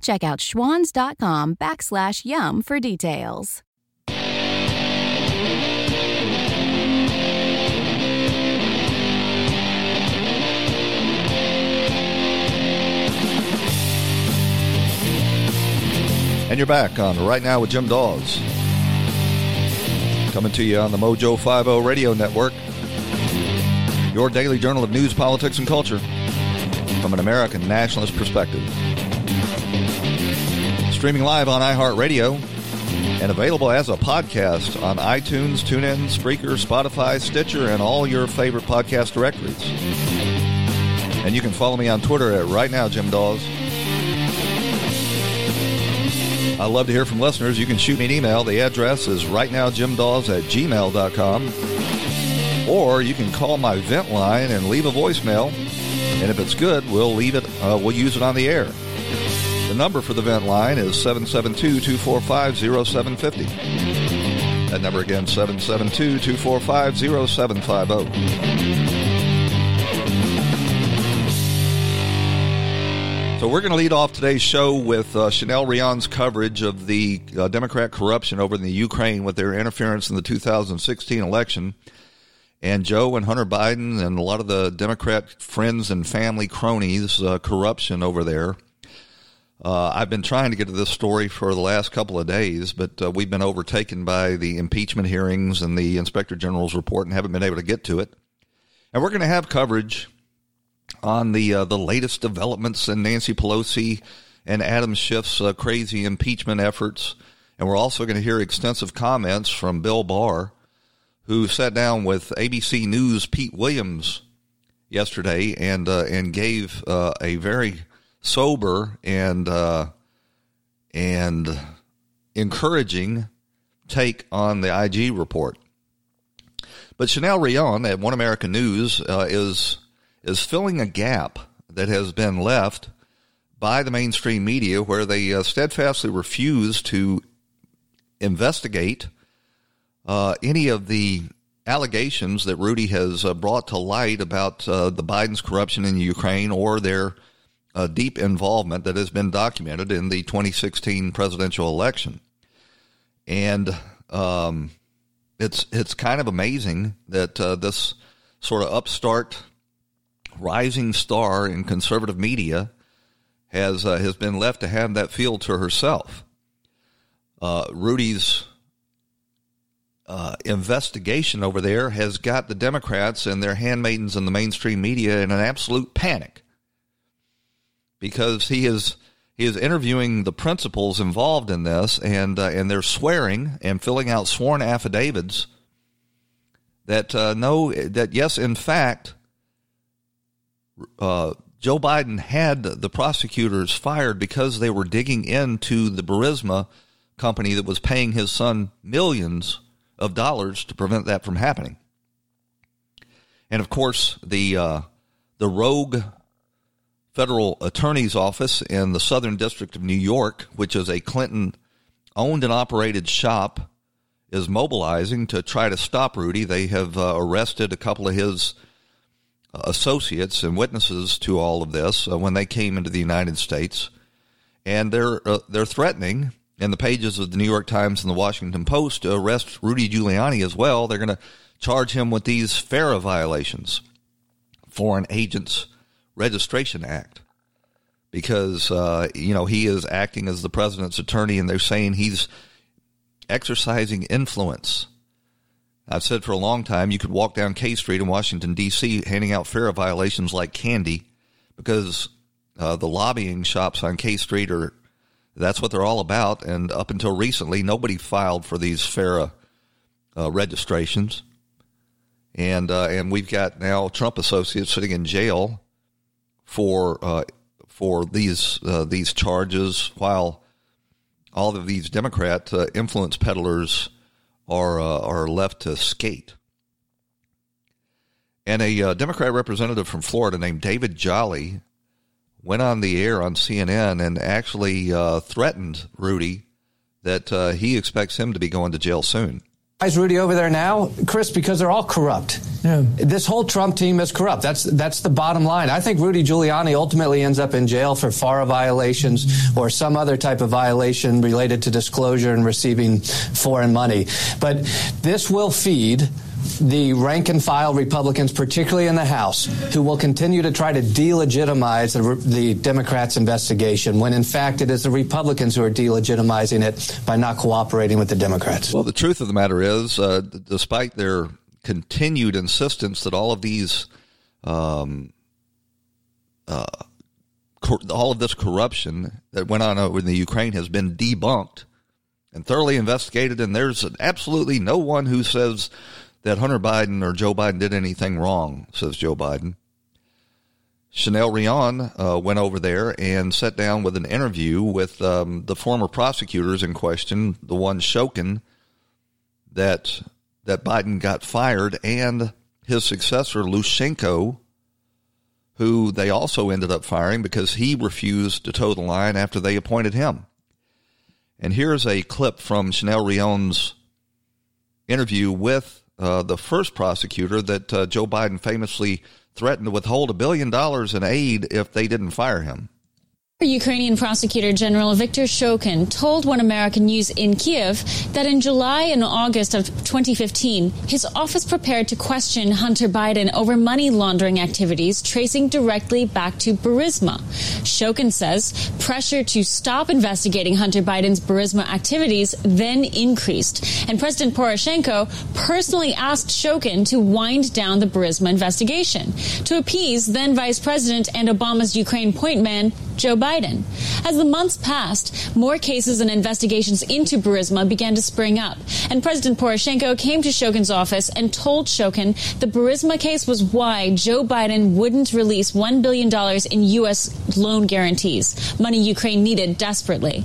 Check out schwans.com backslash YUM for details. And you're back on Right Now with Jim Daws. Coming to you on the Mojo 50 Radio Network. Your daily journal of news, politics, and culture from an American nationalist perspective. Streaming live on iHeartRadio and available as a podcast on iTunes, TuneIn, Spreaker, Spotify, Stitcher, and all your favorite podcast directories. And you can follow me on Twitter at Right Now Jim Daws. I love to hear from listeners. You can shoot me an email. The address is rightnowjimdaws at gmail.com. Or you can call my vent line and leave a voicemail. And if it's good, we'll leave it, uh, we'll use it on the air. The number for the vent line is 772 245 0750. That number again, 772 245 0750. So we're going to lead off today's show with uh, Chanel Rion's coverage of the uh, Democrat corruption over in the Ukraine with their interference in the 2016 election. And Joe and Hunter Biden and a lot of the Democrat friends and family cronies uh, corruption over there. Uh, I've been trying to get to this story for the last couple of days, but uh, we've been overtaken by the impeachment hearings and the Inspector General's report and haven't been able to get to it. And we're going to have coverage on the uh, the latest developments in Nancy Pelosi and Adam Schiff's uh, crazy impeachment efforts, and we're also going to hear extensive comments from Bill Barr, who sat down with ABC News Pete Williams yesterday and uh, and gave uh, a very sober and uh, and encouraging take on the IG report. But Chanel Rion at One American News uh, is is filling a gap that has been left by the mainstream media where they uh, steadfastly refuse to investigate uh, any of the allegations that Rudy has uh, brought to light about uh, the Biden's corruption in Ukraine or their uh, deep involvement that has been documented in the 2016 presidential election. And um, it's it's kind of amazing that uh, this sort of upstart rising star in conservative media has uh, has been left to have that field to herself. Uh, Rudy's uh, investigation over there has got the Democrats and their handmaidens in the mainstream media in an absolute panic because he is he is interviewing the principals involved in this, and uh, and they're swearing and filling out sworn affidavits that uh, no that yes, in fact uh, Joe Biden had the prosecutors fired because they were digging into the Burisma company that was paying his son millions of dollars to prevent that from happening. And of course, the uh, the rogue federal attorney's office in the Southern District of New York, which is a Clinton owned and operated shop, is mobilizing to try to stop Rudy. They have uh, arrested a couple of his associates and witnesses to all of this uh, when they came into the United States, and they're uh, they're threatening in the pages of the New York Times and the Washington Post to arrest Rudy Giuliani as well. They're going to charge him with these FARA violations, Foreign Agents Registration Act, because uh, you know he is acting as the president's attorney, and they're saying he's exercising influence I've said for a long time you could walk down K Street in Washington, D.C., handing out FARA violations like candy because uh, the lobbying shops on K Street are that's what they're all about. And up until recently, nobody filed for these FARA uh, registrations. And uh, and we've got now Trump associates sitting in jail for uh, for these uh, these charges while all of these Democrat uh, influence peddlers are uh, are left to skate. And a uh, Democrat representative from Florida named David Jolly went on the air on CNN and actually uh, threatened Rudy that he expects him to be going to jail soon. Is Rudy over there now, Chris? Because they're all corrupt. Yeah. This whole Trump team is corrupt. That's that's the bottom line. I think Rudy Giuliani ultimately ends up in jail for FARA violations or some other type of violation related to disclosure and receiving foreign money. But this will feed the rank and file Republicans, particularly in the House, who will continue to try to delegitimize the, the, Democrats' investigation when, in fact, it is the Republicans who are delegitimizing it by not cooperating with the Democrats. Well, the truth of the matter is, uh, despite their continued insistence that all of these, um, uh, cor- all of this corruption that went on over in the Ukraine has been debunked and thoroughly investigated, and there's absolutely no one who says that Hunter Biden or Joe Biden did anything wrong, says Joe Biden. Chanel Rion uh, went over there and sat down with an interview with um, the former prosecutors in question, the one Shokin, that that Biden got fired, and his successor Lutsenko, who they also ended up firing because he refused to toe the line after they appointed him. And here's a clip from Chanel Rion's interview with uh, the first prosecutor that uh, Joe Biden famously threatened to withhold a billion dollars in aid if they didn't fire him. Ukrainian prosecutor general Viktor Shokin told One American News in Kiev that in July and August of 2015, his office prepared to question Hunter Biden over money laundering activities tracing directly back to Burisma. Shokin says pressure to stop investigating Hunter Biden's Burisma activities then increased, and President Poroshenko personally asked Shokin to wind down the Burisma investigation to appease then Vice President and Obama's Ukraine point man Joe Biden. As the months passed, more cases and investigations into Burisma began to spring up, and President Poroshenko came to Shokin's office and told Shokin the Burisma case was why Joe Biden wouldn't release $1 billion in U.S. loan guarantees, money Ukraine needed desperately.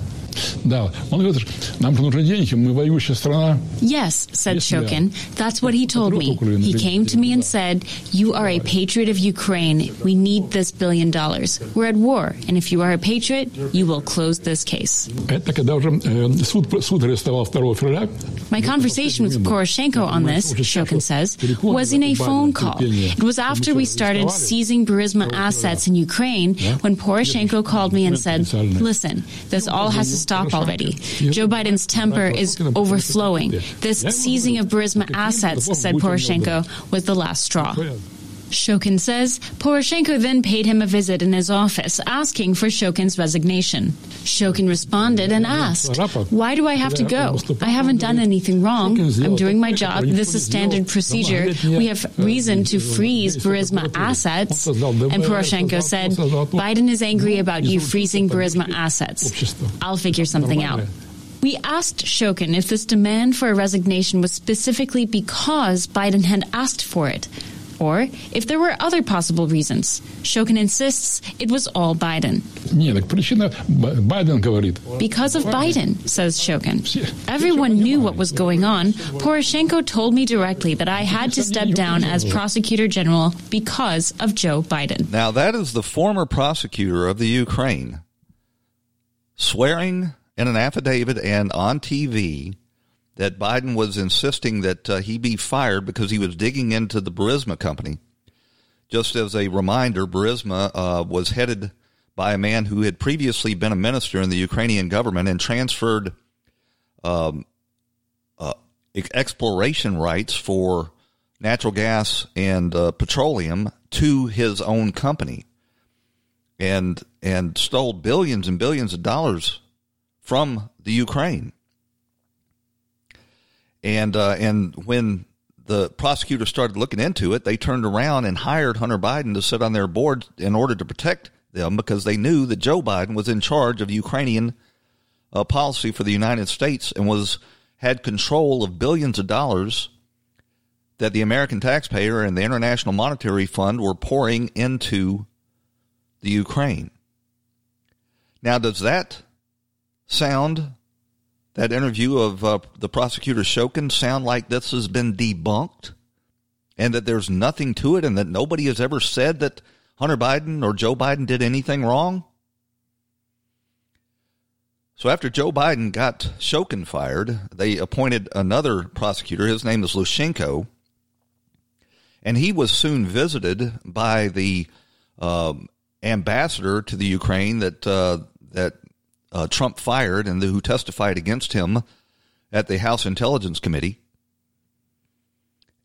Да, он говорит, нам нужны деньги, мы воюющая страна. Yes, said Shokin. That's what he told me. He came to me and said, you are a patriot of Ukraine. We need this billion dollars. We're at war, and if you are a patriot, you will close this case. Это когда уже суд, суд арестовал 2 февраля. My conversation with Poroshenko on this, Shokin says, was in a phone call. It was after we started seizing Burisma assets in Ukraine when Poroshenko called me and said, listen, this all has to stop already. Joe Biden's temper is overflowing. This seizing of Burisma assets, said Poroshenko, was the last straw. Shokin says Poroshenko then paid him a visit in his office, asking for Shokin's resignation. Shokin responded and asked, Why do I have to go? I haven't done anything wrong. I'm doing my job. This is standard procedure. We have reason to freeze Burisma assets. And Poroshenko said, Biden is angry about you freezing Burisma assets. I'll figure something out. We asked Shokin if this demand for a resignation was specifically because Biden had asked for it or if there were other possible reasons. Shokin insists it was all Biden. Because of Biden, says Shokin. Everyone knew what was going on. Poroshenko told me directly that I had to step down as prosecutor general because of Joe Biden. Now, that is the former prosecutor of the Ukraine swearing in an affidavit and on TV that Biden was insisting that uh, he be fired because he was digging into the Burisma company. Just as a reminder, Burisma uh, was headed by a man who had previously been a minister in the Ukrainian government and transferred um, uh, exploration rights for natural gas and uh, petroleum to his own company, and and stole billions and billions of dollars from the Ukraine. And uh, and when the prosecutor started looking into it, they turned around and hired Hunter Biden to sit on their board in order to protect them because they knew that Joe Biden was in charge of Ukrainian uh, policy for the United States and was had control of billions of dollars that the American taxpayer and the International Monetary Fund were pouring into the Ukraine. Now, does that sound that interview of uh, the prosecutor Shokin sound like this has been debunked and that there's nothing to it and that nobody has ever said that Hunter Biden or Joe Biden did anything wrong? So after Joe Biden got Shokin fired, they appointed another prosecutor. His name is Lutsenko. And he was soon visited by the um, ambassador to the Ukraine that uh, that uh, Trump fired and the, who testified against him at the House Intelligence Committee,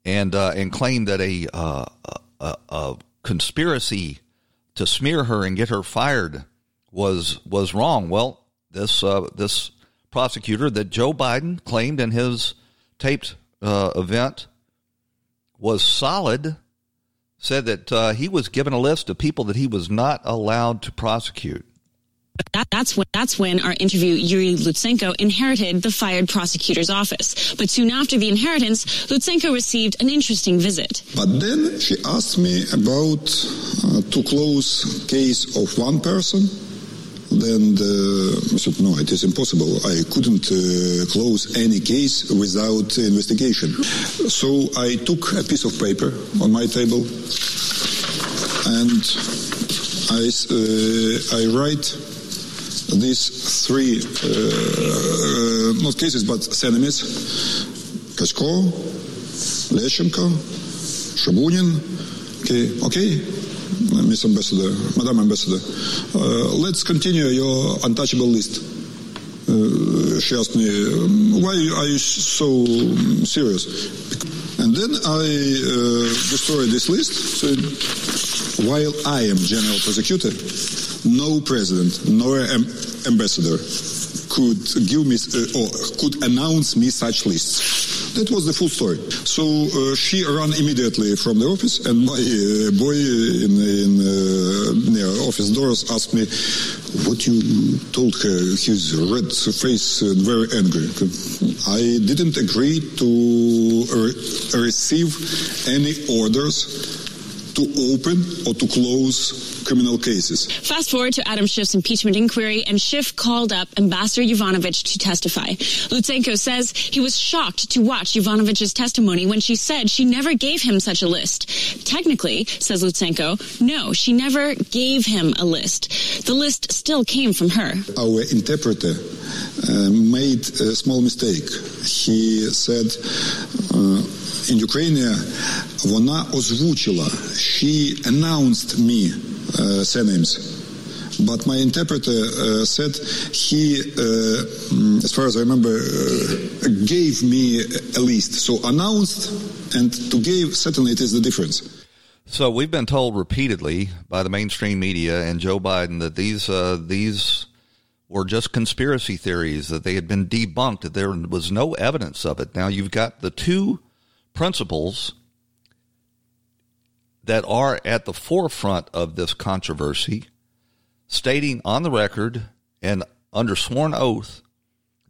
and uh, and claimed that a, uh, a, a conspiracy to smear her and get her fired was was wrong. Well, this uh, this prosecutor that Joe Biden claimed in his taped uh, event was solid said that uh, he was given a list of people that he was not allowed to prosecute. That, that's when that's when our interview Yuri Lutsenko inherited the fired prosecutor's office. But soon after the inheritance, Lutsenko received an interesting visit. But then she asked me about uh, to close case of one person then the, I said, no, it is impossible. I couldn't uh, close any case without investigation. So I took a piece of paper on my table and I, uh, I write these three, uh, not cases, but enemies, Kasko, Leshchenko, Shabunin, okay, okay, Miss Ambassador, Madam Ambassador, uh, let's continue your untouchable list. Uh, she asked me, why are you so serious? And then I uh, destroyed this list. So while I am general prosecutor, no president nor am- ambassador could give me uh, or could announce me such lists. That was the full story. So uh, she ran immediately from the office, and my uh, boy in, in uh, near office doors asked me, "What you told her?" His red face and very angry. I didn't agree to re- receive any orders to open or to close criminal cases. Fast forward to Adam Schiff's impeachment inquiry, and Schiff called up Ambassador Yovanovitch to testify. Lutsenko says he was shocked to watch Yovanovitch's testimony when she said she never gave him such a list. Technically, says Lutsenko, no, she never gave him a list. The list still came from her. Our interpreter uh, made a small mistake. He said, uh, in Ukraine, вона озвучила. She announced me uh, surnames. But my interpreter uh, said he, uh, as far as I remember, uh, gave me a list. So announced and to give, certainly it is the difference. So we've been told repeatedly by the mainstream media and Joe Biden that these uh, these were just conspiracy theories that they had been debunked that there was no evidence of it. Now you've got the two principals that are at the forefront of this controversy, stating on the record and under sworn oath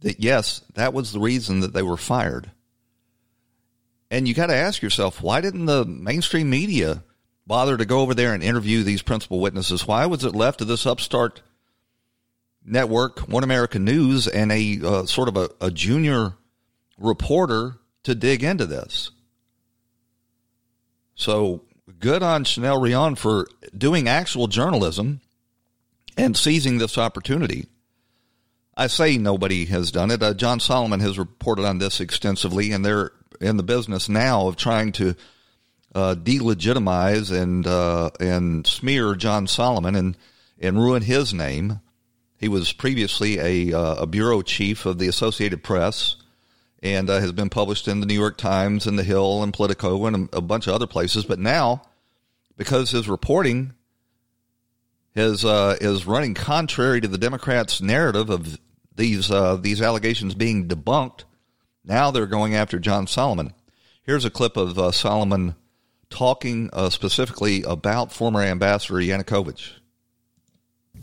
that yes, that was the reason that they were fired. And you got to ask yourself, why didn't the mainstream media bother to go over there and interview these principal witnesses? Why was it left to this upstart network, One America News, and a uh, sort of a, a junior reporter to dig into this? So good on Chanel Rion for doing actual journalism and seizing this opportunity. I say nobody has done it. Uh, John Solomon has reported on this extensively, and they're in the business now of trying to uh, delegitimize and uh, and smear John Solomon and and ruin his name. He was previously a uh, a bureau chief of the Associated Press and uh, has been published in the New York Times and the Hill and Politico and a, a bunch of other places. But now because his reporting is uh, is running contrary to the Democrats' narrative of these uh, these allegations being debunked. Now they're going after John Solomon. Here's a clip of uh, Solomon talking uh, specifically about former Ambassador Yanukovych.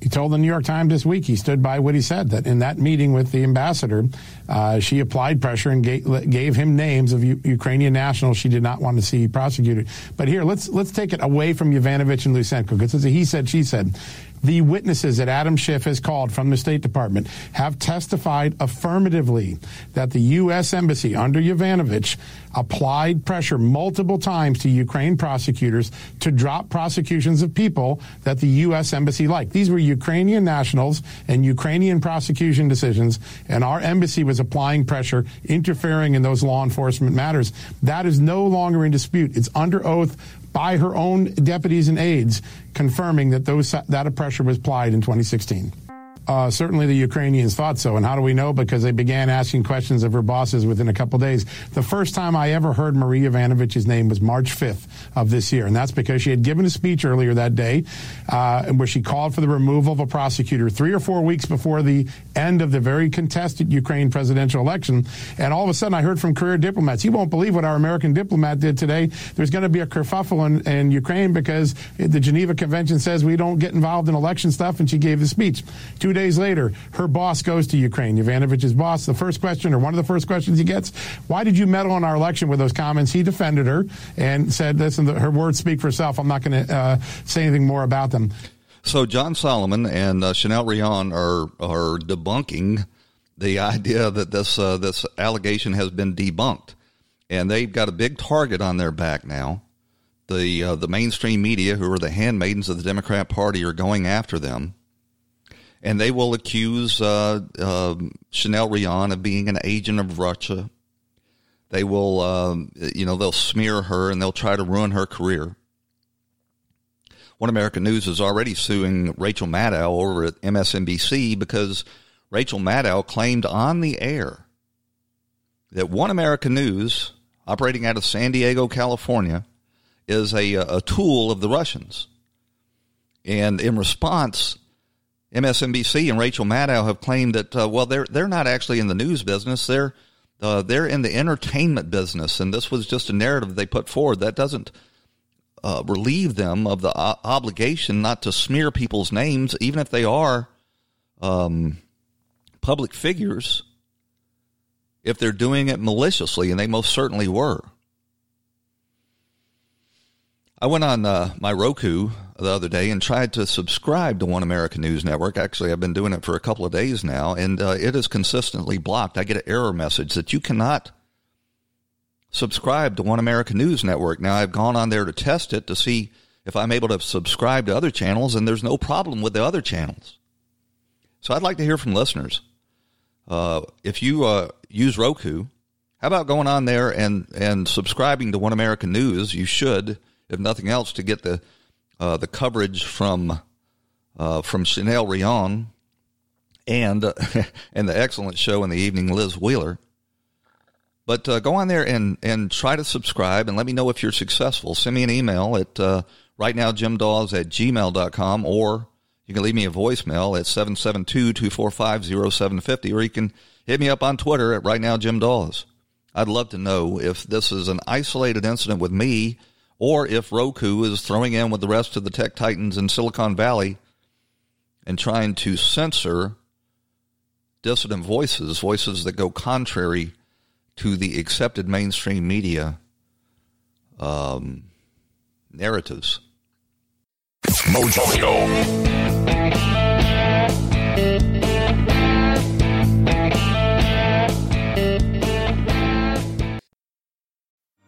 He told the New York Times this week he stood by what he said that in that meeting with the ambassador, uh, she applied pressure and gave, gave him names of U- Ukrainian nationals she did not want to see prosecuted. But here, let's let's take it away from Yovanovitch and Lutsenko because it's a he said she said. The witnesses that Adam Schiff has called from the State Department have testified affirmatively that the U.S. Embassy under Yovanovitch applied pressure multiple times to Ukraine prosecutors to drop prosecutions of people that the U.S. Embassy liked. These were Ukrainian nationals and Ukrainian prosecution decisions, and our embassy was applying pressure, interfering in those law enforcement matters. That is no longer in dispute. It's under oath by her own deputies and aides confirming that those that pressure was applied in 2016. Uh, certainly the Ukrainians thought so. And how do we know? Because they began asking questions of her bosses within a couple days. The first time I ever heard Marie Yovanovitch's name was March 5th of this year. And that's because she had given a speech earlier that day uh, where she called for the removal of a prosecutor three or four weeks before the end of the very contested Ukraine presidential election. And all of a sudden I heard from career diplomats, you won't believe what our American diplomat did today. There's going to be a kerfuffle in, in Ukraine because the Geneva Convention says we don't get involved in election stuff. And she gave the speech. Two days later, her boss goes to Ukraine, Yovanovitch's boss. The first question, or one of the first questions he gets, why did you meddle in our election with those comments? He defended her and said, listen, her words speak for herself. I'm not going to uh, say anything more about them. So John Solomon and uh, Chanel Rion are are debunking the idea that this uh, this allegation has been debunked, and they've got a big target on their back now. The uh, the mainstream media, who are the handmaidens of the Democrat Party, are going after them and they will accuse uh, uh, Chanel Rion of being an agent of Russia. They will, um, you know, they'll smear her and they'll try to ruin her career. One American News is already suing Rachel Maddow over at MSNBC because Rachel Maddow claimed on the air that One American News, operating out of San Diego, California, is a, a tool of the Russians. And in response, MSNBC and Rachel Maddow have claimed that uh, well they're they're not actually in the news business they're uh, they're in the entertainment business and this was just a narrative they put forward that doesn't uh, relieve them of the obligation not to smear people's names even if they are um, public figures if they're doing it maliciously and they most certainly were. I went on uh, my Roku the other day and tried to subscribe to One American News Network. Actually, I've been doing it for a couple of days now, and uh, it is consistently blocked. I get an error message that you cannot subscribe to One American News Network. Now, I've gone on there to test it to see if I'm able to subscribe to other channels, and there's no problem with the other channels. So I'd like to hear from listeners. Uh, if you uh, use Roku, how about going on there and, and subscribing to One American News? You should if nothing else, to get the uh, the coverage from uh, from Chanel Rion and uh, and the excellent show in the evening, Liz Wheeler. But uh, go on there and, and try to subscribe and let me know if you're successful. Send me an email at uh, right now, Jim Daws at gmail.com, or you can leave me a voicemail at 772 245 0750, or you can hit me up on Twitter at right now, Jim Daws. I'd love to know if this is an isolated incident with me or if Roku is throwing in with the rest of the tech titans in Silicon Valley and trying to censor dissident voices, voices that go contrary to the accepted mainstream media um, narratives. Mojo.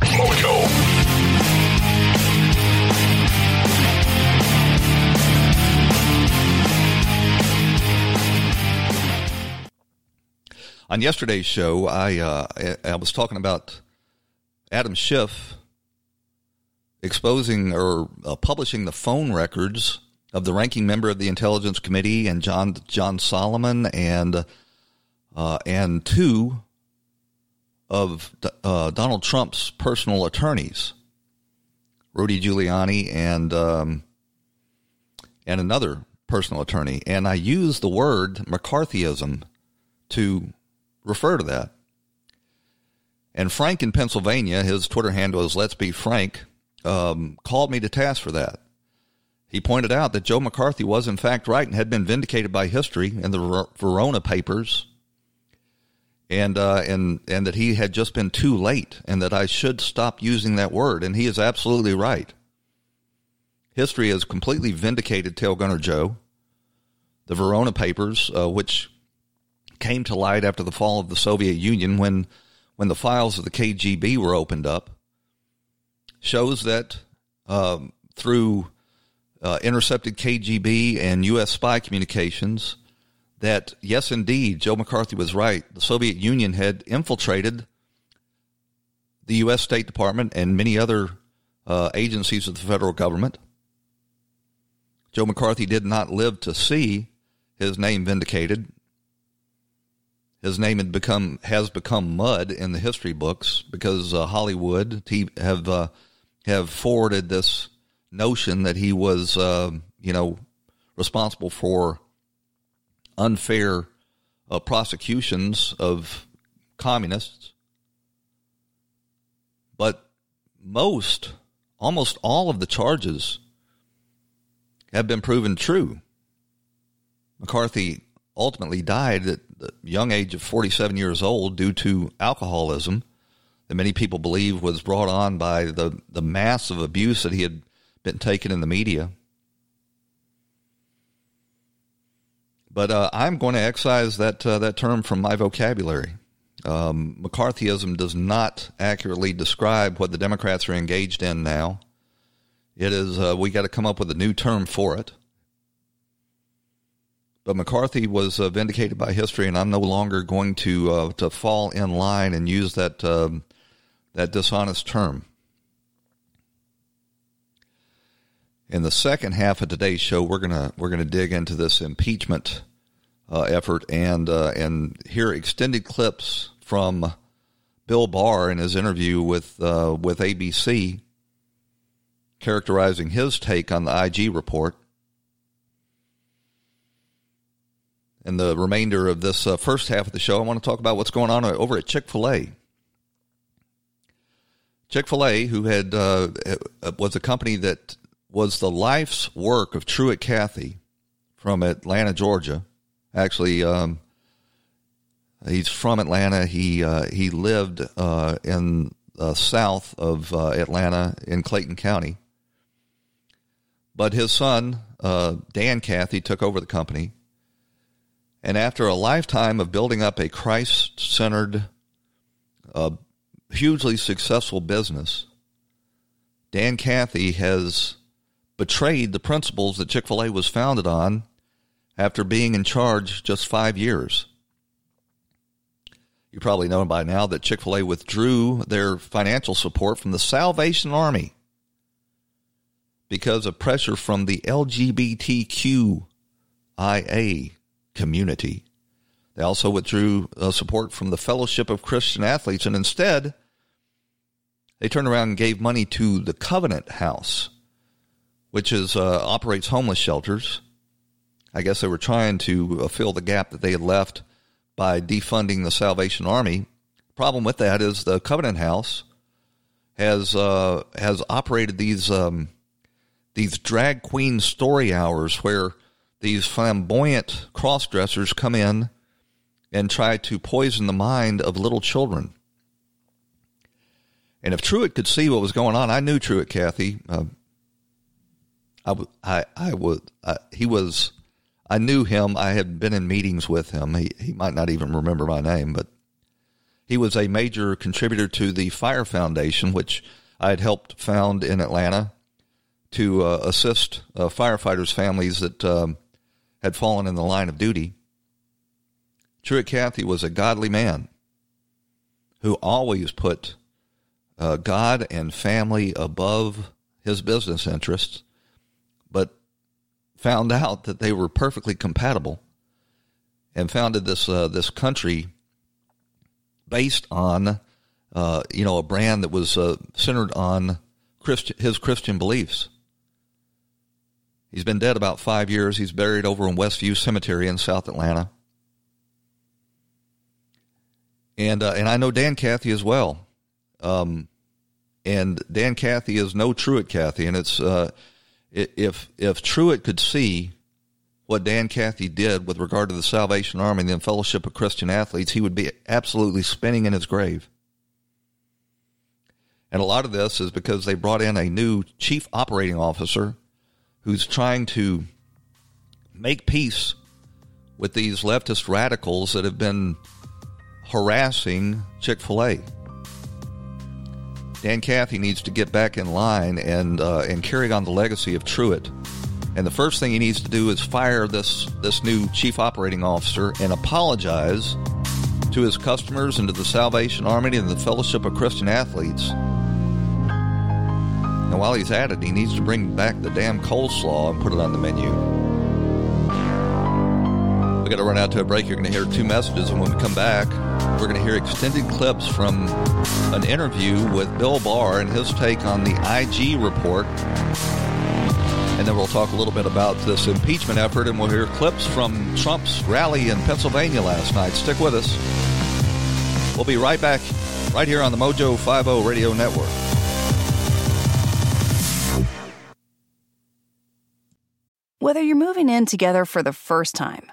Mojo. On yesterday's show, I uh, I was talking about Adam Schiff exposing or uh, publishing the phone records of the ranking member of the Intelligence Committee and John John Solomon and uh, and two of uh, Donald Trump's personal attorneys, Rudy Giuliani and um, and another personal attorney. And I use the word McCarthyism to refer to that. And Frank in Pennsylvania, his Twitter handle is Let's Be Frank, um, called me to task for that. He pointed out that Joe McCarthy was in fact right and had been vindicated by history in the Venona papers, and uh, and and that he had just been too late, and that I should stop using that word. And he is absolutely right. History has completely vindicated Tail Gunner Joe. The Venona papers, uh, which came to light after the fall of the Soviet Union, when when the files of the KGB were opened up, shows that um, through uh, intercepted KGB and U.S. spy communications that, yes, indeed, Joe McCarthy was right. The Soviet Union had infiltrated the U.S. State Department and many other uh, agencies of the federal government. Joe McCarthy did not live to see his name vindicated. His name had become has become mud in the history books because uh, Hollywood have uh, have forwarded this notion that he was, uh, you know, responsible for unfair uh, prosecutions of communists. But most, almost all of the charges have been proven true. McCarthy ultimately died at the young age of 47 years old due to alcoholism that many people believe was brought on by the, the massive abuse that he had been taken in the media. But uh, I'm going to excise that uh, that term from my vocabulary. Um, McCarthyism does not accurately describe what the Democrats are engaged in now. It is uh, we got to come up with a new term for it. But McCarthy was uh, vindicated by history, and I'm no longer going to uh, to fall in line and use that um, that dishonest term. In the second half of today's show, we're gonna we're gonna dig into this impeachment uh, effort and uh, and hear extended clips from Bill Barr in his interview with uh, with ABC, characterizing his take on the IG report. In the remainder of this uh, first half of the show, I want to talk about what's going on over at Chick Fil A. Chick Fil A, who had uh, was a company that was the life's work of Truett Cathy from Atlanta, Georgia. Actually, um, he's from Atlanta. He uh, he lived uh, in uh, south of uh, Atlanta in Clayton County. But his son, uh, Dan Cathy, took over the company. And after a lifetime of building up a Christ centered, uh, hugely successful business, Dan Cathy has betrayed the principles that Chick fil A was founded on after being in charge just five years. You probably know by now that Chick fil A withdrew their financial support from the Salvation Army because of pressure from the LGBTQIA community. They also withdrew uh, support from the Fellowship of Christian Athletes and instead they turned around and gave money to the Covenant House which is uh, operates homeless shelters. I guess they were trying to uh, fill the gap that they had left by defunding the Salvation Army. Problem with that is the Covenant House has uh, has operated these um, these drag queen story hours where these flamboyant cross dressers come in and try to poison the mind of little children. And if Truett could see what was going on, I knew Truett Cathy. Uh, I, I, I would, I, he was, I knew him. I had been in meetings with him. He, he might not even remember my name, but he was a major contributor to the Fire Foundation, which I had helped found in Atlanta to uh, assist uh, firefighters' families that um, had fallen in the line of duty. Truett Cathy was a godly man who always put uh, God and family above his business interests but found out that they were perfectly compatible and founded this uh, this country based on uh, you know a brand that was uh, centered on his Christian beliefs. He's been dead about five years. He's buried over in Westview Cemetery in South Atlanta. And uh, and I know Dan Cathy as well. Um, and Dan Cathy is no Truett Cathy, and it's uh, if if Truett could see what Dan Cathy did with regard to the Salvation Army and the Fellowship of Christian Athletes, he would be absolutely spinning in his grave. And a lot of this is because they brought in a new chief operating officer who's trying to make peace with these leftist radicals that have been harassing Chick fil A. Dan Cathy needs to get back in line and uh, and carry on the legacy of Truett. And the first thing he needs to do is fire this this new chief operating officer and apologize to his customers and to the Salvation Army and the Fellowship of Christian Athletes. And while he's at it, he needs to bring back the damn coleslaw and put it on the menu. Got to run out to a break. You're going to hear two messages, and when we come back, we're going to hear extended clips from an interview with Bill Barr and his take on the IG report. And then we'll talk a little bit about this impeachment effort, and we'll hear clips from Trump's rally in Pennsylvania last night. Stick with us. We'll be right back, right here on the Mojo 50 Radio Network. Whether you're moving in together for the first time,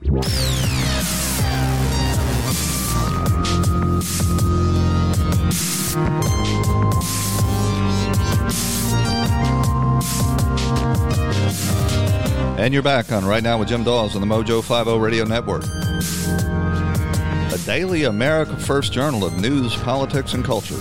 And you're back on Right Now with Jim Daws on the Mojo 50 Radio Network. A daily America First journal of news, politics, and culture.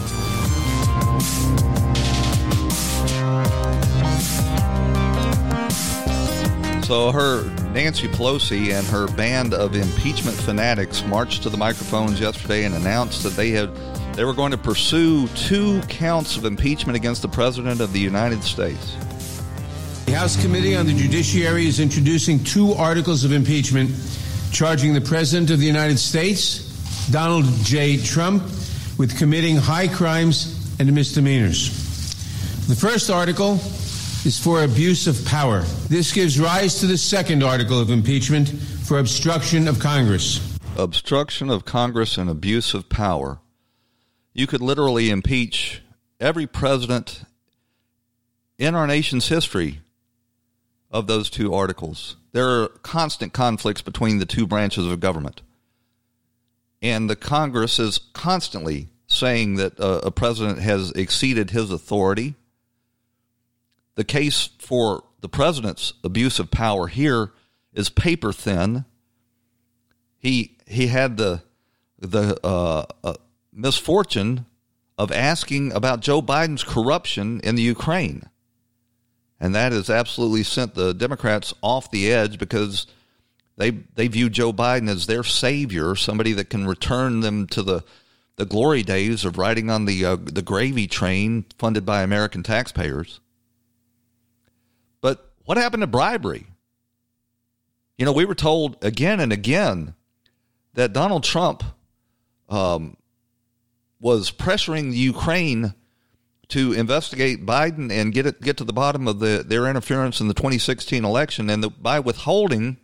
So her Nancy Pelosi and her band of impeachment fanatics marched to the microphones yesterday and announced that they had they were going to pursue two counts of impeachment against the president of the United States. The House Committee on the Judiciary is introducing two articles of impeachment charging the president of the United States, Donald J. Trump, with committing high crimes and misdemeanors. The first article is for abuse of power. This gives rise to the second article of impeachment for obstruction of Congress. Obstruction of Congress and abuse of power. You could literally impeach every president in our nation's history of those two articles. There are constant conflicts between the two branches of government. And the Congress is constantly saying that uh, a president has exceeded his authority the case for the president's abuse of power here is paper thin. He he had the the uh, uh, misfortune of asking about Joe Biden's corruption in the Ukraine, and that has absolutely sent the Democrats off the edge because they they view Joe Biden as their savior, somebody that can return them to the the glory days of riding on the uh, the gravy train funded by American taxpayers. What happened to bribery? You know, we were told again and again that Donald Trump um, was pressuring Ukraine to investigate Biden and get it get to the bottom of the their interference in the 2016 election, and the, by withholding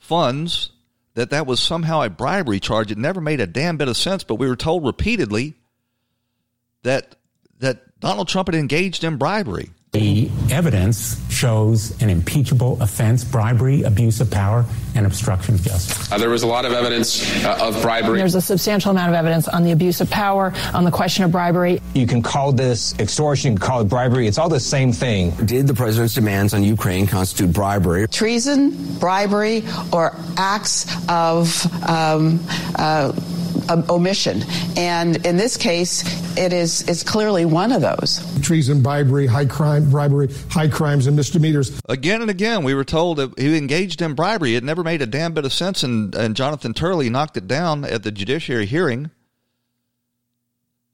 funds, that that was somehow a bribery charge. It never made a damn bit of sense. But we were told repeatedly that that Donald Trump had engaged in bribery. A evidence shows an impeachable offense bribery, abuse of power, and obstruction of justice. Uh, there was a lot of evidence uh, of bribery. There's a substantial amount of evidence on the abuse of power, on the question of bribery. You can call this extortion, you can call it bribery. It's all the same thing. Did the president's demands on Ukraine constitute bribery? Treason, bribery, or acts of um, uh, omission. And in this case, it is it's clearly one of those. Treason, bribery, high crime, bribery, high crimes and misdemeanors. Again and again, we were told that he engaged in bribery. It never made a damn bit of sense, and, and Jonathan Turley knocked it down at the judiciary hearing.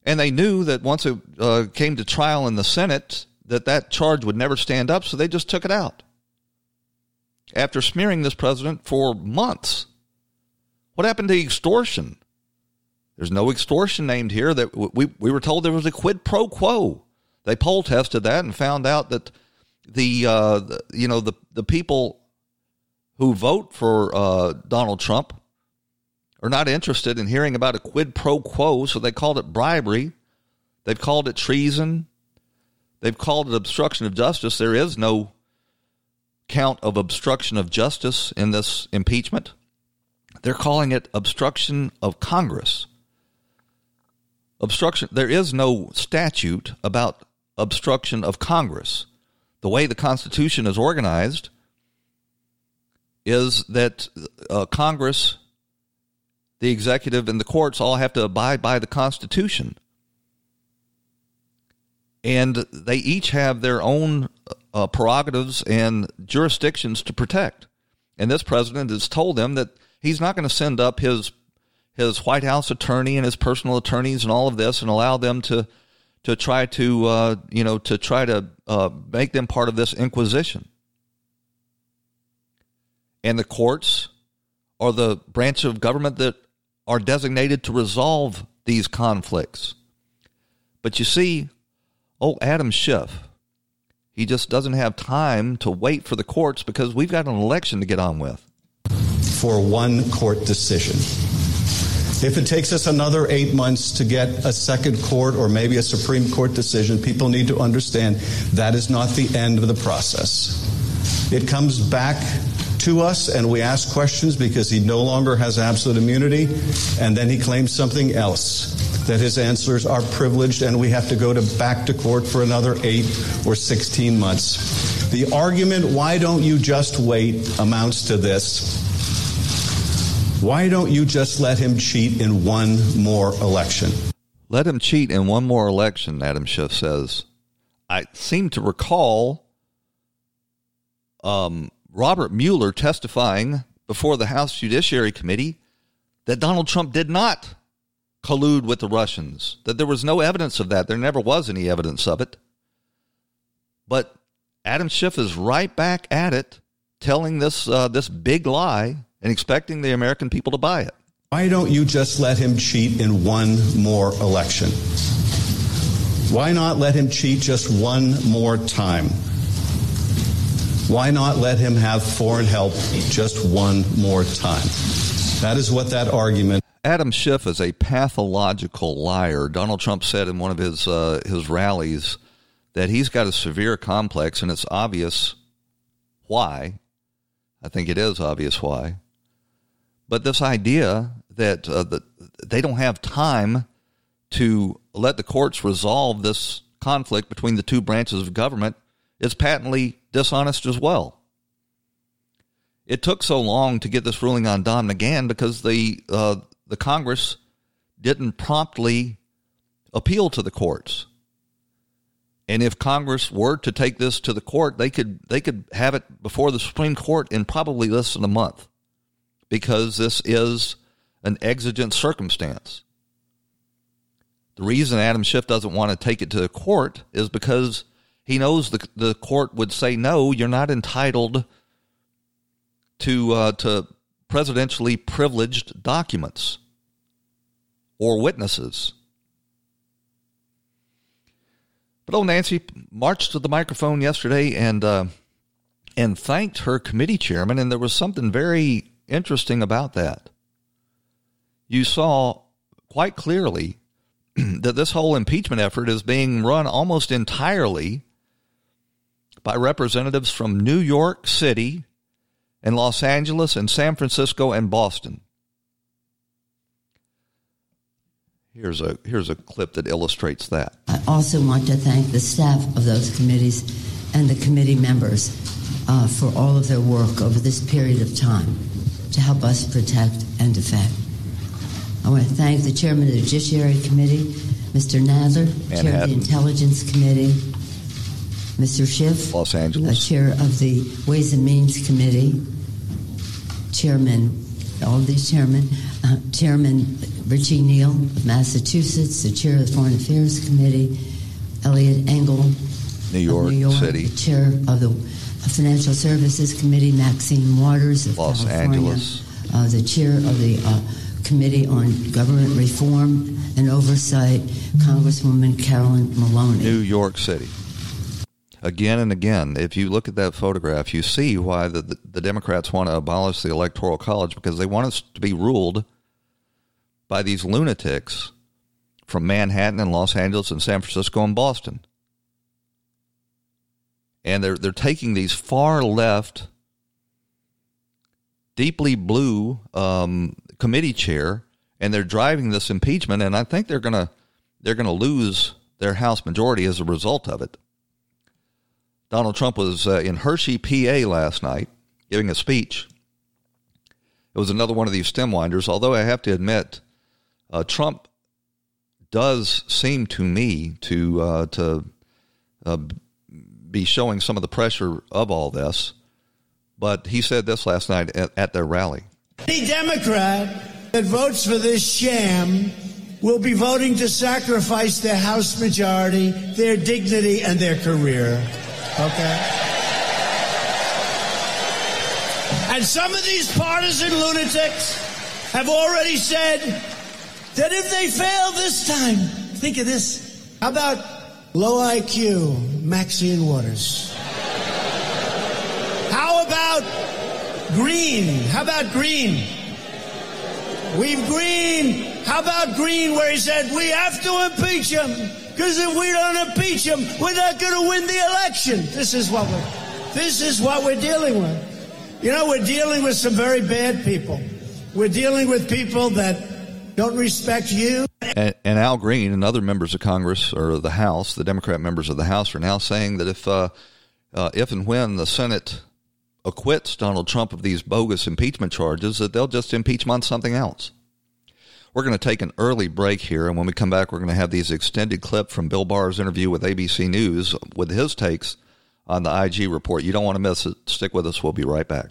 And they knew that once it uh, came to trial in the Senate, that that charge would never stand up, so they just took it out. After smearing this president for months. What happened to extortion? There's no extortion named here. That we we were told there was a quid pro quo. They poll tested that and found out that the, uh, the you know the the people who vote for uh, Donald Trump are not interested in hearing about a quid pro quo, so they called it bribery. They've called it treason. They've called it obstruction of justice. There is no count of obstruction of justice in this impeachment. They're calling it obstruction of Congress obstruction there is no statute about obstruction of Congress. The way the Constitution is organized is that uh, Congress, the executive, and the courts all have to abide by the Constitution. And they each have their own uh, prerogatives and jurisdictions to protect. And this president has told them that he's not going to send up his his White House attorney and his personal attorneys and all of this and allow them to to try to uh, you know to try to uh, make them part of this inquisition. And the courts are the branch of government that are designated to resolve these conflicts. But you see, oh Adam Schiff, he just doesn't have time to wait for the courts because we've got an election to get on with. For one court decision if it takes us another eight months to get a second court or maybe a Supreme Court decision, people need to understand that is not the end of the process. It comes back to us and we ask questions because he no longer has absolute immunity, and then he claims something else that his answers are privileged and we have to go to back to court for another 8 or 16 months. The argument why don't you just wait amounts to this. Why don't you just let him cheat in one more election? Let him cheat in one more election, Adam Schiff says. I seem to recall um, Robert Mueller testifying before the House Judiciary Committee that Donald Trump did not collude with the Russians, that there was no evidence of that. There never was any evidence of it. But Adam Schiff is right back at it, telling this uh, this big lie and expecting the American people to buy it. Why don't you just let him cheat in one more election? Why not let him cheat just one more time? Why not let him have foreign help just one more time? That is what that argument. Adam Schiff is a pathological liar. Donald Trump said in one of his uh, his rallies that he's got a severe complex, and it's obvious why. I think it is obvious why. But this idea that uh, they don't have time to let the courts resolve this conflict between the two branches of government is patently dishonest as well. It took so long to get this ruling on Don McGahn because the uh, the Congress didn't promptly appeal to the courts. And if Congress were to take this to the court, they could they could have it before the Supreme Court in probably less than a month because this is an exigent circumstance. The reason Adam Schiff doesn't want to take it to the court is because he knows the the court would say no, you're not entitled to uh, to presidentially privileged documents or witnesses. But old Nancy marched to the microphone yesterday and uh, and thanked her committee chairman, and there was something very interesting about that. You saw quite clearly that this whole impeachment effort is being run almost entirely by representatives from New York City and Los Angeles and San Francisco and Boston. Here's a here's a clip that illustrates that. I also want to thank the staff of those committees and the committee members uh, for all of their work over this period of time to help us protect and defend. I want to thank the chairman of the Judiciary Committee, Mr. Nadler, Manhattan. chair of the Intelligence Committee, Mr. Schiff, Los uh, Angeles. chair of the Ways and Means Committee, chairman, all of these chairmen, uh, Chairman Richie Neal of Massachusetts, the chair of the Foreign Affairs Committee, Eliot Engel, New York, New York City, the chair of the Financial Services Committee, Maxine Waters of Los California, Angeles. uh, the chair of the uh, Committee on Government Reform and Oversight, Congresswoman Carolyn Maloney. New York City. Again and again, if you look at that photograph, you see why the, the, the Democrats want to abolish the Electoral College because they want us to be ruled by these lunatics from Manhattan and Los Angeles and San Francisco and Boston. And they're they're taking these far left, deeply blue um, committee chair, and they're driving this impeachment. And I think they're gonna they're gonna lose their House majority as a result of it. Donald Trump was uh, in Hershey, PA last night, giving a speech. It was another one of these stem winders, although I have to admit, uh, Trump does seem to me to uh, to uh, be showing some of the pressure of all this. But he said this last night at, at their rally. Any Democrat that votes for this sham will be voting to sacrifice their House majority, their dignity, and their career. Okay? And some of these partisan lunatics have already said that if they fail this time, think of this. How about low IQ Maxine Waters? How about Green? How about Green? We've Green. How about Green, where he said we have to impeach him because if we don't impeach him, we're not going to win the election. This is what we're. This is what we're dealing with. You know, we're dealing with some very bad people. We're dealing with people that don't respect you. And, and Al Green and other members of Congress or the House, the Democrat members of the House, are now saying that if uh, uh, if and when the Senate acquits Donald Trump of these bogus impeachment charges, that they'll just impeach him on something else. We're going to take an early break here, and when we come back, we're going to have these extended clip from Bill Barr's interview with ABC News with his takes on the IG report. You don't want to miss it. Stick with us. We'll be right back.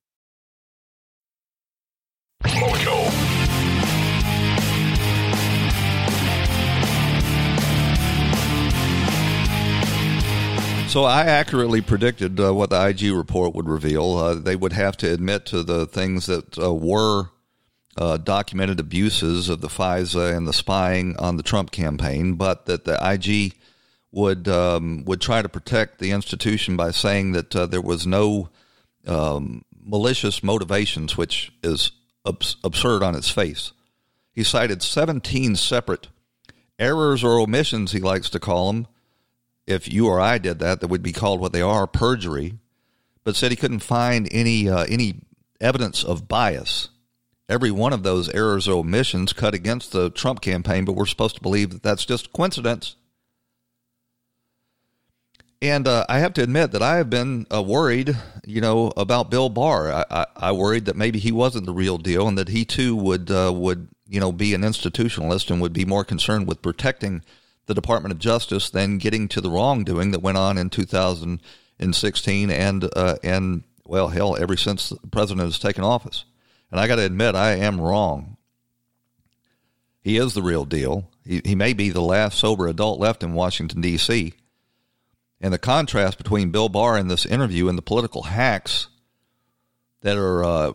So I accurately predicted uh, what the IG report would reveal. Uh, they would have to admit to the things that uh, were uh, documented abuses of the FISA and the spying on the Trump campaign, but that the IG would um, would try to protect the institution by saying that uh, there was no um, malicious motivations, which is abs- absurd on its face. He cited 17 separate errors or omissions, he likes to call them. If you or I did that, that would be called what they are perjury. But said he couldn't find any uh, any evidence of bias. Every one of those errors or omissions cut against the Trump campaign, but we're supposed to believe that that's just coincidence. And uh, I have to admit that I have been uh, worried, you know, about Bill Barr. I, I, I, worried that maybe he wasn't the real deal, and that he too would uh, would you know be an institutionalist and would be more concerned with protecting the Department of Justice than getting to the wrongdoing that went on in 2016 and uh, and well, hell, ever since the president has taken office. And I got to admit, I am wrong. He is the real deal. He, he may be the last sober adult left in Washington, D.C. And the contrast between Bill Barr in this interview and the political hacks that are uh,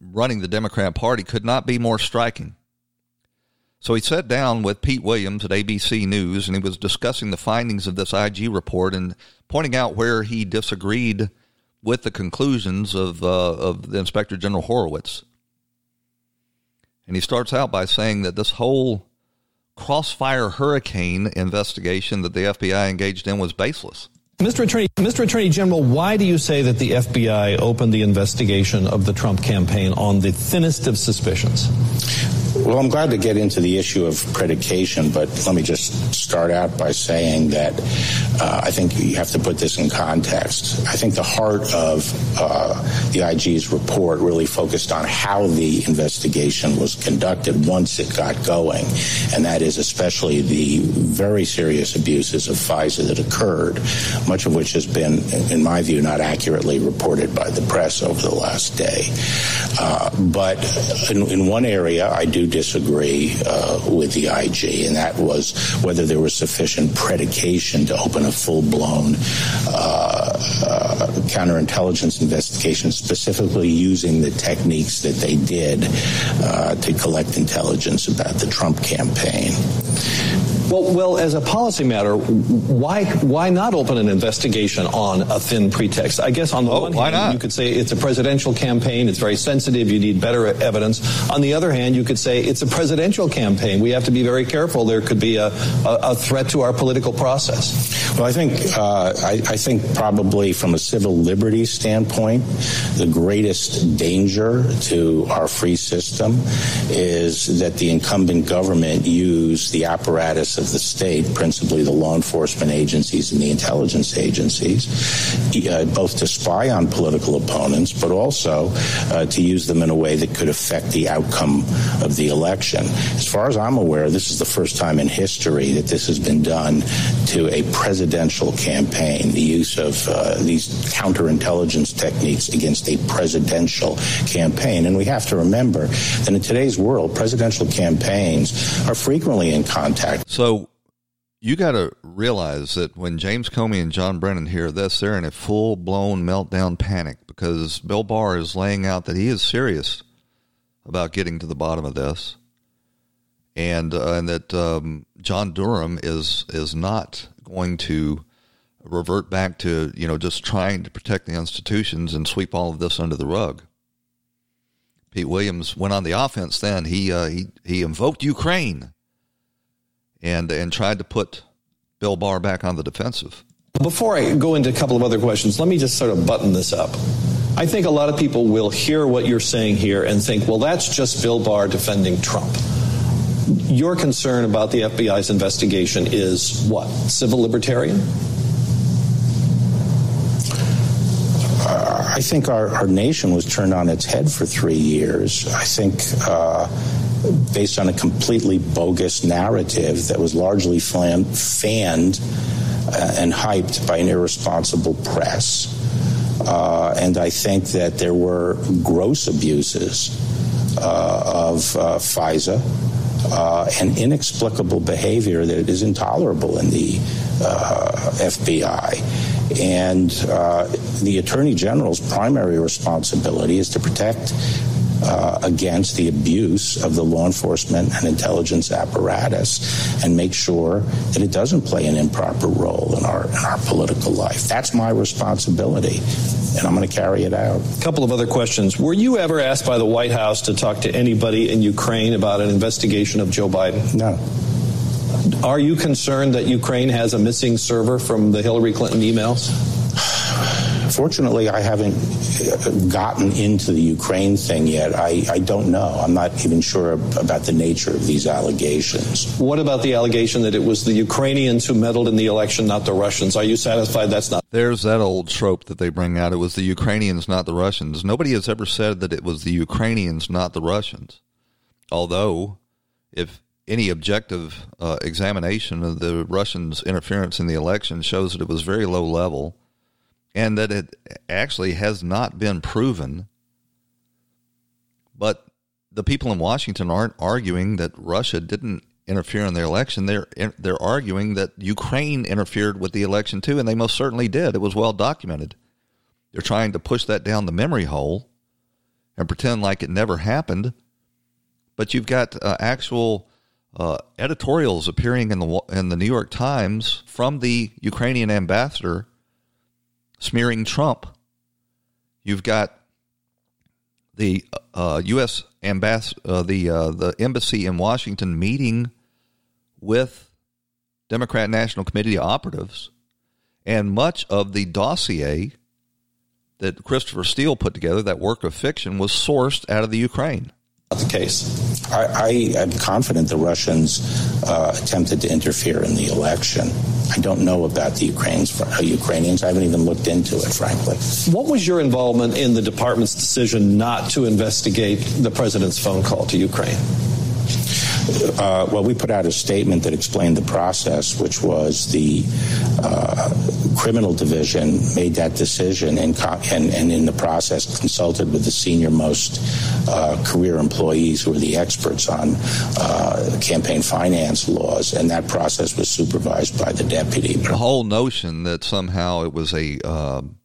running the Democrat Party could not be more striking. So he sat down with Pete Williams at ABC News and he was discussing the findings of this IG report and pointing out where he disagreed with the conclusions of, uh, of the Inspector General Horowitz. And he starts out by saying that this whole crossfire hurricane investigation that the FBI engaged in was baseless. Mr. Attorney, Mr. Attorney General, why do you say that the FBI opened the investigation of the Trump campaign on the thinnest of suspicions? Well, I'm glad to get into the issue of predication, but let me just start out by saying that uh, I think you have to put this in context. I think the heart of uh, the IG's report really focused on how the investigation was conducted once it got going, and that is especially the very serious abuses of FISA that occurred, much of which has been, in my view, not accurately reported by the press over the last day. Uh, but in, in, one area, I do disagree uh, with the IG, and that was whether there was sufficient predication to open a full-blown uh, uh, counterintelligence investigation, specifically using the techniques that they did uh, to collect intelligence about the Trump campaign. Well, well, as a policy matter, why why not open an investigation on a thin pretext? I guess on the oh, one hand, not? you could say it's a presidential campaign; it's very sensitive. You need better evidence. On the other hand, you could say it's a presidential campaign. We have to be very careful. There could be a, a, a threat to our political process. Well, I think uh, I, I think probably from a civil liberties standpoint, the greatest danger to our free system is that the incumbent government use the apparatus of the state, principally the law enforcement agencies and the intelligence agencies, uh, both to spy on political opponents, but also uh, to use them in a way that could affect the outcome of the election. As far as I'm aware, this is the first time in history that this has been done to a presidential campaign, the use of uh, these counterintelligence techniques against a presidential campaign. And we have to remember that in today's world, presidential campaigns are frequently in contact. So you got to realize that when James Comey and John Brennan hear this, they're in a full blown meltdown panic because Bill Barr is laying out that he is serious about getting to the bottom of this, and uh, and that um, John Durham is is not going to revert back to you know just trying to protect the institutions and sweep all of this under the rug. Pete Williams went on the offense. Then he uh, he he invoked Ukraine and and tried to put Bill Barr back on the defensive. Before I go into a couple of other questions, let me just sort of button this up. I think a lot of people will hear what you're saying here and think, well, that's just Bill Barr defending Trump. Your concern about the FBI's investigation is what? Civil libertarian? I think our, our, nation was turned on its head for three years. I think uh, based on a completely bogus narrative that was largely fanned uh, and hyped by an irresponsible press. Uh, and I think that there were gross abuses uh, of uh, FISA uh, and inexplicable behavior that is intolerable in the uh, FBI. And the Attorney General's primary responsibility is to protect uh, against the abuse of the law enforcement and intelligence apparatus and make sure that it doesn't play an improper role in our, in our political life. That's my responsibility, and I'm going to carry it out. A couple of other questions. Were you ever asked by the White House to talk to anybody in Ukraine about an investigation of Joe Biden? No. Are you concerned that Ukraine has a missing server from the Hillary Clinton emails? Fortunately, I haven't uh, gotten into the Ukraine thing yet. I, I don't know. I'm not even sure about the nature of these allegations. What about the allegation that it was the Ukrainians who meddled in the election, not the Russians? Are you satisfied that's not? There's that old trope that they bring out. It was the Ukrainians, not the Russians. Nobody has ever said that it was the Ukrainians, not the Russians. Although, if any objective uh, examination of the Russians' interference in the election shows that it was very low level and that it actually has not been proven But the people in Washington aren't arguing that Russia didn't interfere in the election. They're they're arguing that Ukraine interfered with the election too, and they most certainly did. It was well documented. They're trying to push that down the memory hole and pretend like it never happened. But you've got uh, actual uh, editorials appearing in the in the New York Times from the Ukrainian ambassador smearing Trump. You've got the uh, U.S. Ambass- uh, the uh, the embassy in Washington meeting with Democrat National Committee operatives, and much of the dossier that Christopher Steele put together, that work of fiction, was sourced out of the Ukraine. Not the case. I, I am confident the Russians uh, attempted to interfere in the election. I don't know about the Ukrainians. Ukrainians. I haven't even looked into it, frankly. What was your involvement in the department's decision not to investigate the president's phone call to Ukraine? Uh, well, we put out a statement that explained the process, which was the uh, criminal division made that decision and, and, and, in the process consulted with the senior most uh, career employees who are the experts on uh, campaign finance laws, and that process was supervised by the deputy. The whole notion that somehow it was a um,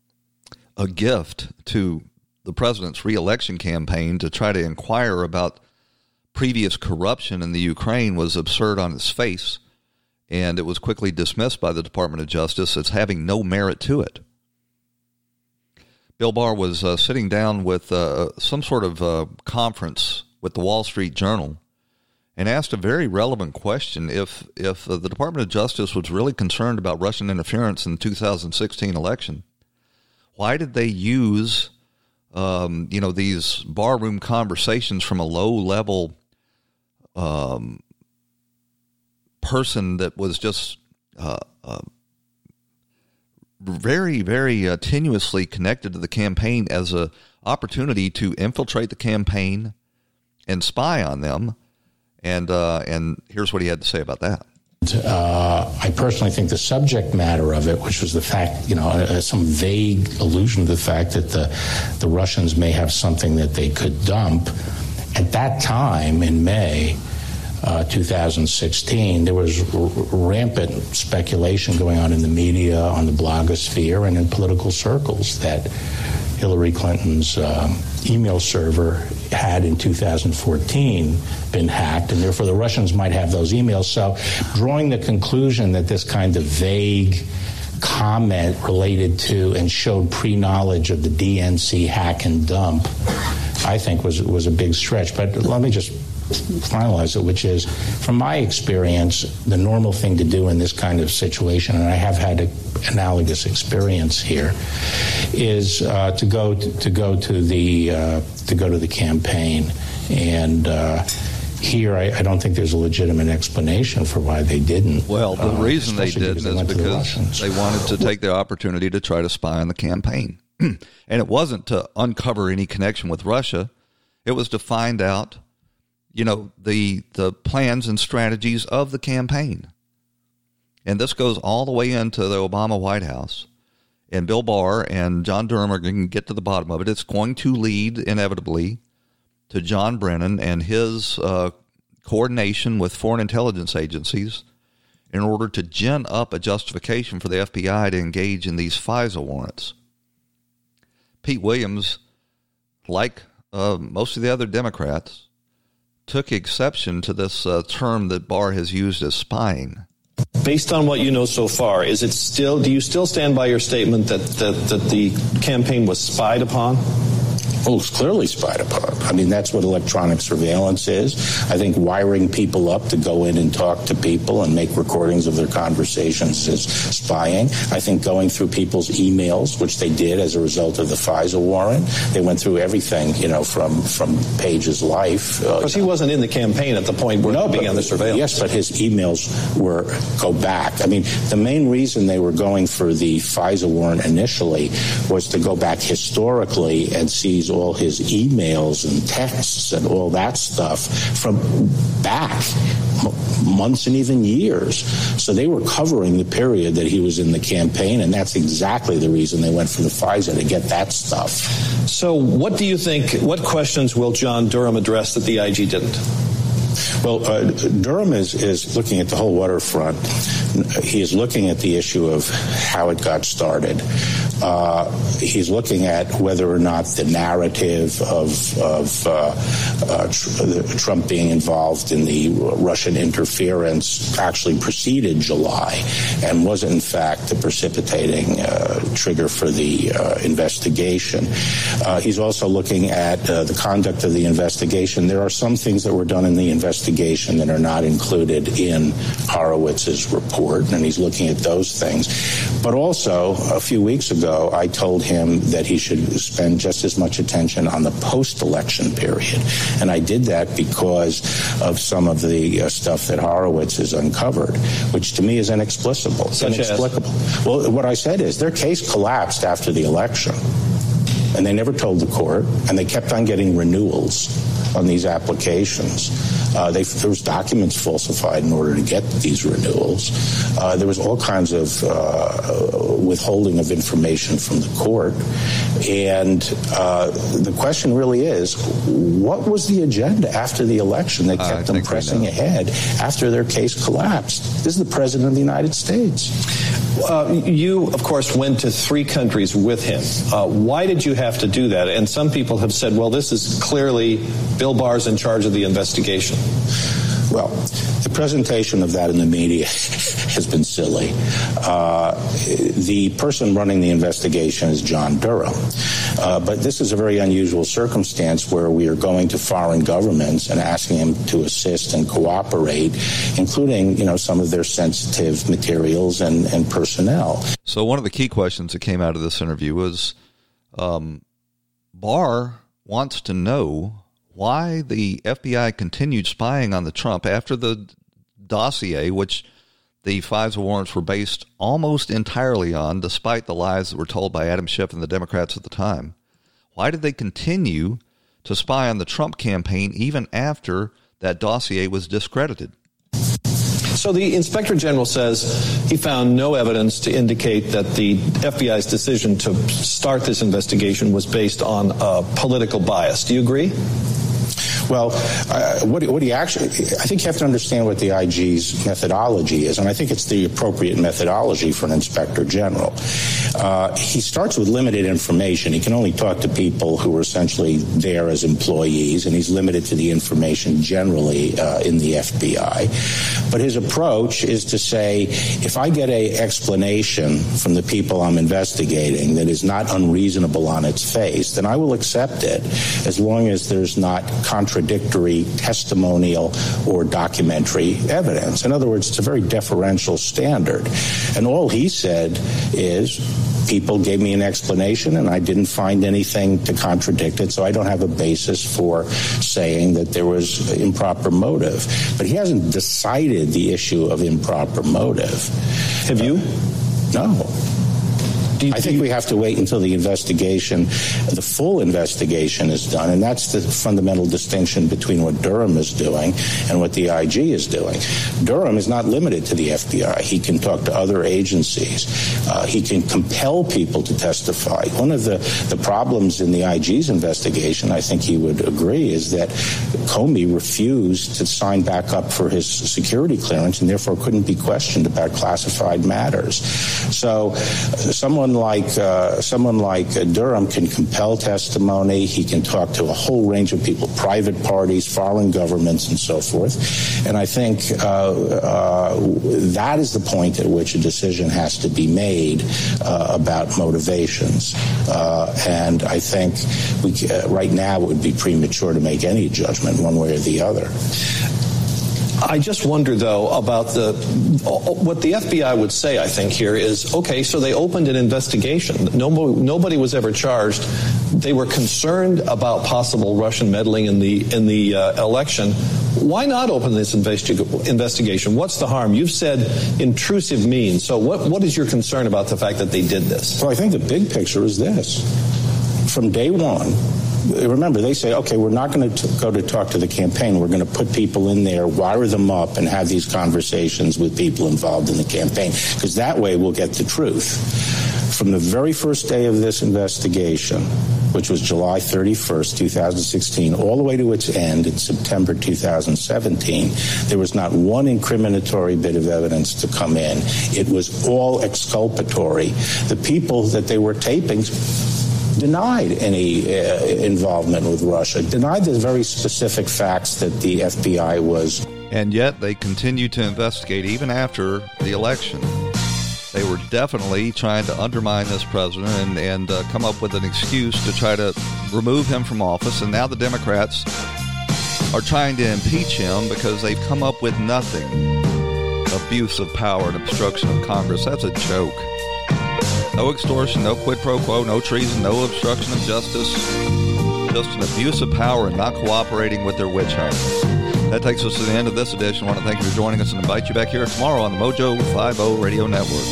a gift to the president's reelection campaign to try to inquire about previous corruption in the Ukraine was absurd on its face, and it was quickly dismissed by the Department of Justice as having no merit to it. Bill Barr was uh, sitting down with uh, some sort of uh, conference with the Wall Street Journal and asked a very relevant question. If, if uh, the Department of Justice was really concerned about Russian interference in the 2016 election, why did they use um, you know these barroom conversations from a low level um, person that was just uh, uh, very, very uh, tenuously connected to the campaign as a opportunity to infiltrate the campaign and spy on them. And uh, and here's what he had to say about that. Uh, I personally think the subject matter of it, which was the fact, you know, uh, some vague allusion to the fact that the the Russians may have something that they could dump at that time in May uh, 2016, there was r- rampant speculation going on in the media, on the blogosphere, and in political circles that Hillary Clinton's um, email server had in 2014 been hacked, and therefore the Russians might have those emails. So, drawing the conclusion that this kind of vague comment related to and showed pre-knowledge of the DNC hack and dump, I think was was a big stretch. But let me just finalize it, which is, from my experience, the normal thing to do in this kind of situation, and I have had an analogous experience here, is uh, to go to, to, go to the uh, to go to the campaign and. Uh, here, I, I, don't think there's a legitimate explanation for why they didn't. Well, the uh, reason they didn't is because they wanted to take the opportunity to try to spy on the campaign. and it wasn't to uncover any connection with Russia, it was to find out, you know, the, the plans and strategies of the campaign. And this goes all the way into the Obama White House. And Bill Barr and John Durham are going to get to the bottom of it. It's going to lead inevitably to John Brennan and his uh, coordination with foreign intelligence agencies in order to gin up a justification for the FBI to engage in these FISA warrants. Pete Williams, like uh, most of the other Democrats, took exception to this uh, term that Barr has used as spying. Based on what you know so far, is it still? Do you still stand by your statement that that, that the campaign was spied upon? Oh, it's clearly spied upon. I mean, that's what electronic surveillance is. I think wiring people up to go in and talk to people and make recordings of their conversations is spying. I think going through people's emails, which they did as a result of the FISA warrant, they went through everything, you know, from from Page's life. Because uh, he wasn't in the campaign at the point where no, began the surveillance. Yes, but his emails were go back. I mean, the main reason they were going for the FISA warrant initially was to go back historically and seize all his emails and texts and all that stuff from back months and even years. So they were covering the period that he was in the campaign, and that's exactly the reason they went for the FISA to get that stuff. So, what do you think? What questions will John Durham address that the IG didn't? Well, uh, Durham is, is looking at the whole waterfront. He is looking at the issue of how it got started. Uh, he's looking at whether or not the narrative of, of uh, uh tr- Trump being involved in the Russian interference actually preceded July and was in fact the precipitating uh, trigger for the uh, investigation. he's also looking at the conduct of the investigation. There are some things that were done in the investigation that are not included in Horowitz's report, and he's looking at those things. But also, a few weeks ago, I told him that he should spend just as much attention on the post-election period, and I did that because of some of the uh, stuff that Horowitz has uncovered, which to me is inexplicable. Such inexplicable. As? Well, what I said is their case collapsed after the election and they never told the court, and they kept on getting renewals on these applications. Uh, they, there was documents falsified in order to get these renewals. Uh, there was all kinds of uh, withholding of information from the court, and uh, the question really is, what was the agenda after the election that kept them pressing ahead after their case collapsed? This is the president of the United States. Uh, you, of course, went to three countries with him. Uh, why did you have to do that? And some people have said, well, this is clearly Bill Barr's in charge of the investigation. Well, the presentation of that in the media has been silly. Uh, the person running the investigation is John Durham. Uh, but this is a very unusual circumstance where we are going to foreign governments and asking them to assist and cooperate, including, you know, some of their sensitive materials and, and personnel. So one of the key questions that came out of this interview was um, Barr wants to know why the FBI continued spying on the Trump after the dossier, which the FISA warrants were based almost entirely on, despite the lies that were told by Adam Schiff and the Democrats at the time. Why did they continue to spy on the Trump campaign even after that dossier was discredited? So the inspector general says he found no evidence to indicate that the FBI's decision to start this investigation was based on political bias. Do you agree? Well, uh, what, what, you actually? I think you have to understand what the IG's methodology is, and I think it's the appropriate methodology for an inspector general. Uh, he starts with limited information. He can only talk to people who are essentially there as employees, and he's limited to the information generally uh, in the FBI. But his approach is to say, if I get a explanation from the people I'm investigating that is not unreasonable on its face, then I will accept it as long as there's not contradictory testimonial or documentary evidence. In other words, it's a very deferential standard. And all he said is people gave me an explanation and I didn't find anything to contradict it, so I don't have a basis for saying that there was improper motive. But he hasn't decided the issue of improper motive. Have you? Uh, no. I think we have to wait until the investigation, the full investigation is done, and that's the fundamental distinction between what Durham is doing and what the IG is doing. Durham is not limited to the FBI. He can talk to other agencies. Uh, he can compel people to testify. One of the, the problems in the IG's investigation, I think he would agree, is that Comey refused to sign back up for his security clearance and therefore couldn't be questioned about classified matters. So uh, someone someone like uh, someone like uh, Durham can compel testimony. He can talk to a whole range of people, private parties, foreign governments, and so forth. And I think uh, uh that is the point at which a decision has to be made about motivations. And I think we, right now it would be premature to make any judgment one way or the other. I just wonder, though, about the what the FBI would say. I think here is okay. So they opened an investigation. Nobody, nobody was ever charged. They were concerned about possible Russian meddling in the in the uh, election. Why not open this investi- investigation? What's the harm? You've said intrusive means. So what what is your concern about the fact that they did this? Well, I think the big picture is this: from day one remember, they say, okay, we're not going to go to talk to the campaign. We're going to put people in there, wire them up, and have these conversations with people involved in the campaign, because that way we'll get the truth. From the very first day of this investigation, which was July 31st, 2016, all the way to its end in September 2017, there was not one incriminatory bit of evidence to come in. It was all exculpatory. The people that they were taping denied any uh, involvement with Russia, denied the very specific facts that the FBI was. And yet they continue to investigate even after the election. They were definitely trying to undermine this president and, and uh, come up with an excuse to try to remove him from office. And now the Democrats are trying to impeach him because they've come up with nothing. Abuse of power and obstruction of Congress. That's a joke. No extortion, no quid pro quo, no treason, no obstruction of justice. Just an abuse of power and not cooperating with their witch hunt. That takes us to the end of this edition. I want to thank you for joining us and invite you back here tomorrow on the Mojo 50 Radio Network.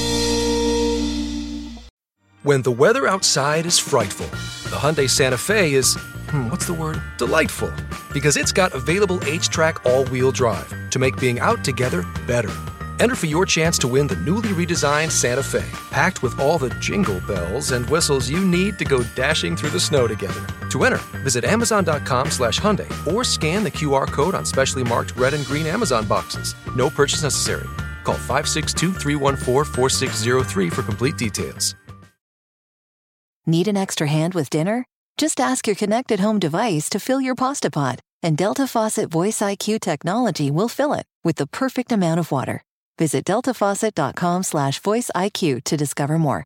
When the weather outside is frightful, the Hyundai Santa Fe is, hmm, what's the word? Delightful. Because it's got available H track all wheel drive to make being out together better. Enter for your chance to win the newly redesigned Santa Fe, packed with all the jingle bells and whistles you need to go dashing through the snow together. To enter, visit Amazon.com slash Hyundai or scan the QR code on specially marked red and green Amazon boxes. No purchase necessary. Call 562 314 4603 for complete details. Need an extra hand with dinner? Just ask your connected home device to fill your pasta pot, and Delta Faucet Voice IQ technology will fill it with the perfect amount of water. Visit deltafaucet.com slash voice IQ to discover more.